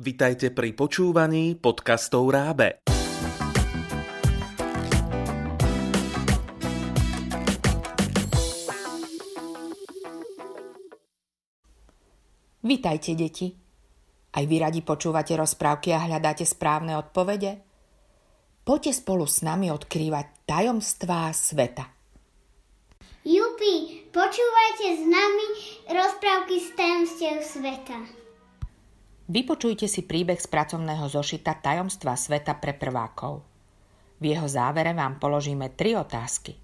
Vitajte pri počúvaní podcastov Rábe. Vitajte, deti. Aj vy radi počúvate rozprávky a hľadáte správne odpovede? Poďte spolu s nami odkrývať tajomstvá sveta. Jupi, počúvajte s nami rozprávky z tajomstiev sveta. Vypočujte si príbeh z pracovného zošita Tajomstva sveta pre prvákov. V jeho závere vám položíme tri otázky.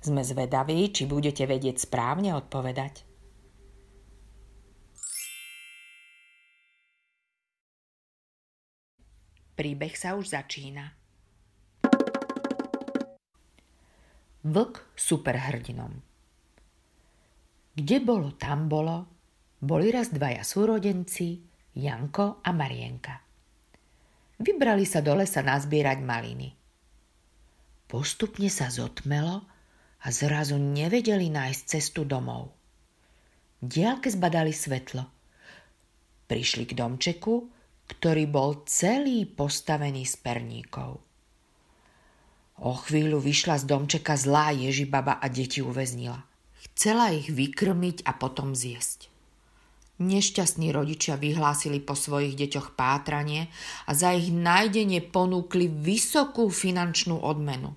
Sme zvedaví, či budete vedieť správne odpovedať. Príbeh sa už začína. Vlk superhrdinom Kde bolo, tam bolo, boli raz dvaja súrodenci, Janko a Marienka. Vybrali sa do lesa nazbierať maliny. Postupne sa zotmelo a zrazu nevedeli nájsť cestu domov. Diálke zbadali svetlo. Prišli k domčeku, ktorý bol celý postavený z perníkov. O chvíľu vyšla z domčeka zlá Ježibaba a deti uväznila. Chcela ich vykrmiť a potom zjesť. Nešťastní rodičia vyhlásili po svojich deťoch pátranie a za ich nájdenie ponúkli vysokú finančnú odmenu.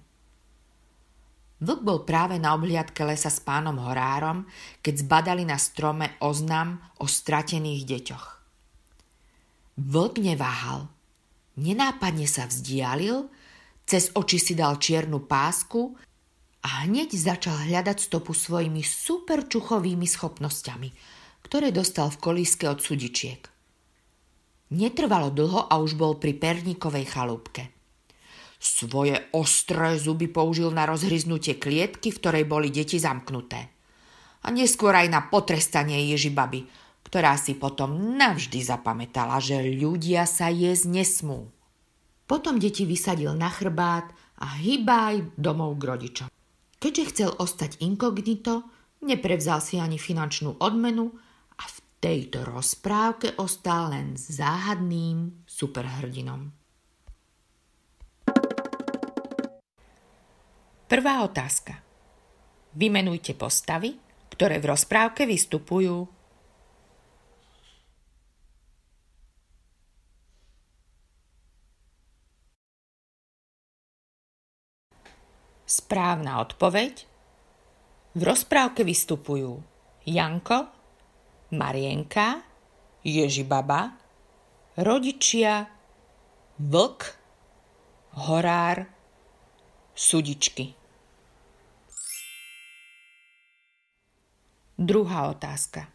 Vlk bol práve na obhliadke lesa s pánom Horárom, keď zbadali na strome oznam o stratených deťoch. Vlk neváhal. Nenápadne sa vzdialil, cez oči si dal čiernu pásku a hneď začal hľadať stopu svojimi superčuchovými schopnosťami, ktoré dostal v kolíske od sudičiek. Netrvalo dlho a už bol pri perníkovej chalúbke. Svoje ostré zuby použil na rozhryznutie klietky, v ktorej boli deti zamknuté. A neskôr aj na potrestanie Ježibaby, ktorá si potom navždy zapamätala, že ľudia sa jesť nesmú. Potom deti vysadil na chrbát a hýbaj domov k rodičom. Keďže chcel ostať inkognito, neprevzal si ani finančnú odmenu tejto rozprávke ostal len záhadným superhrdinom. Prvá otázka. Vymenujte postavy, ktoré v rozprávke vystupujú Správna odpoveď. V rozprávke vystupujú Janko, Marienka, Ježibaba, rodičia, vlk, horár, sudičky. Druhá otázka.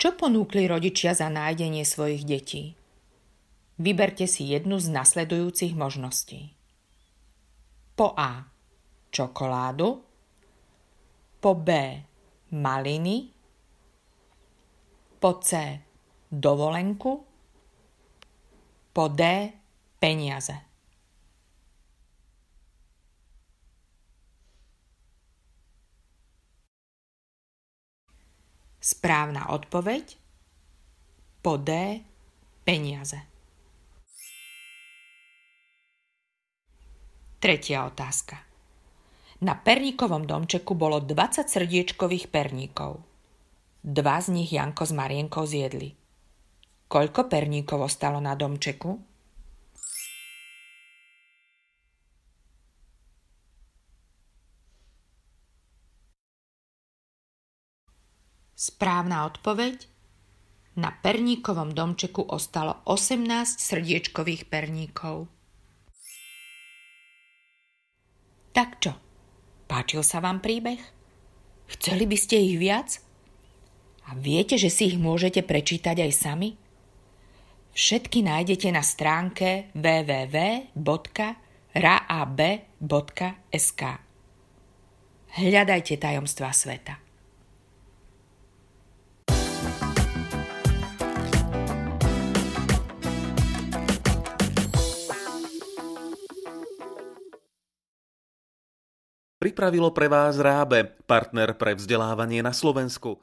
Čo ponúkli rodičia za nájdenie svojich detí? Vyberte si jednu z nasledujúcich možností po A čokoládu, po B maliny, po C dovolenku, po D peniaze. Správna odpoveď po D peniaze. Tretia otázka. Na perníkovom domčeku bolo 20 srdiečkových perníkov. Dva z nich Janko s Marienkou zjedli. Koľko perníkov ostalo na domčeku? Správna odpoveď? Na perníkovom domčeku ostalo 18 srdiečkových perníkov. Tak čo? Páčil sa vám príbeh? Chceli by ste ich viac? A viete, že si ich môžete prečítať aj sami? Všetky nájdete na stránke www.raab.sk. Hľadajte tajomstva sveta. Pripravilo pre vás Rábe, partner pre vzdelávanie na Slovensku.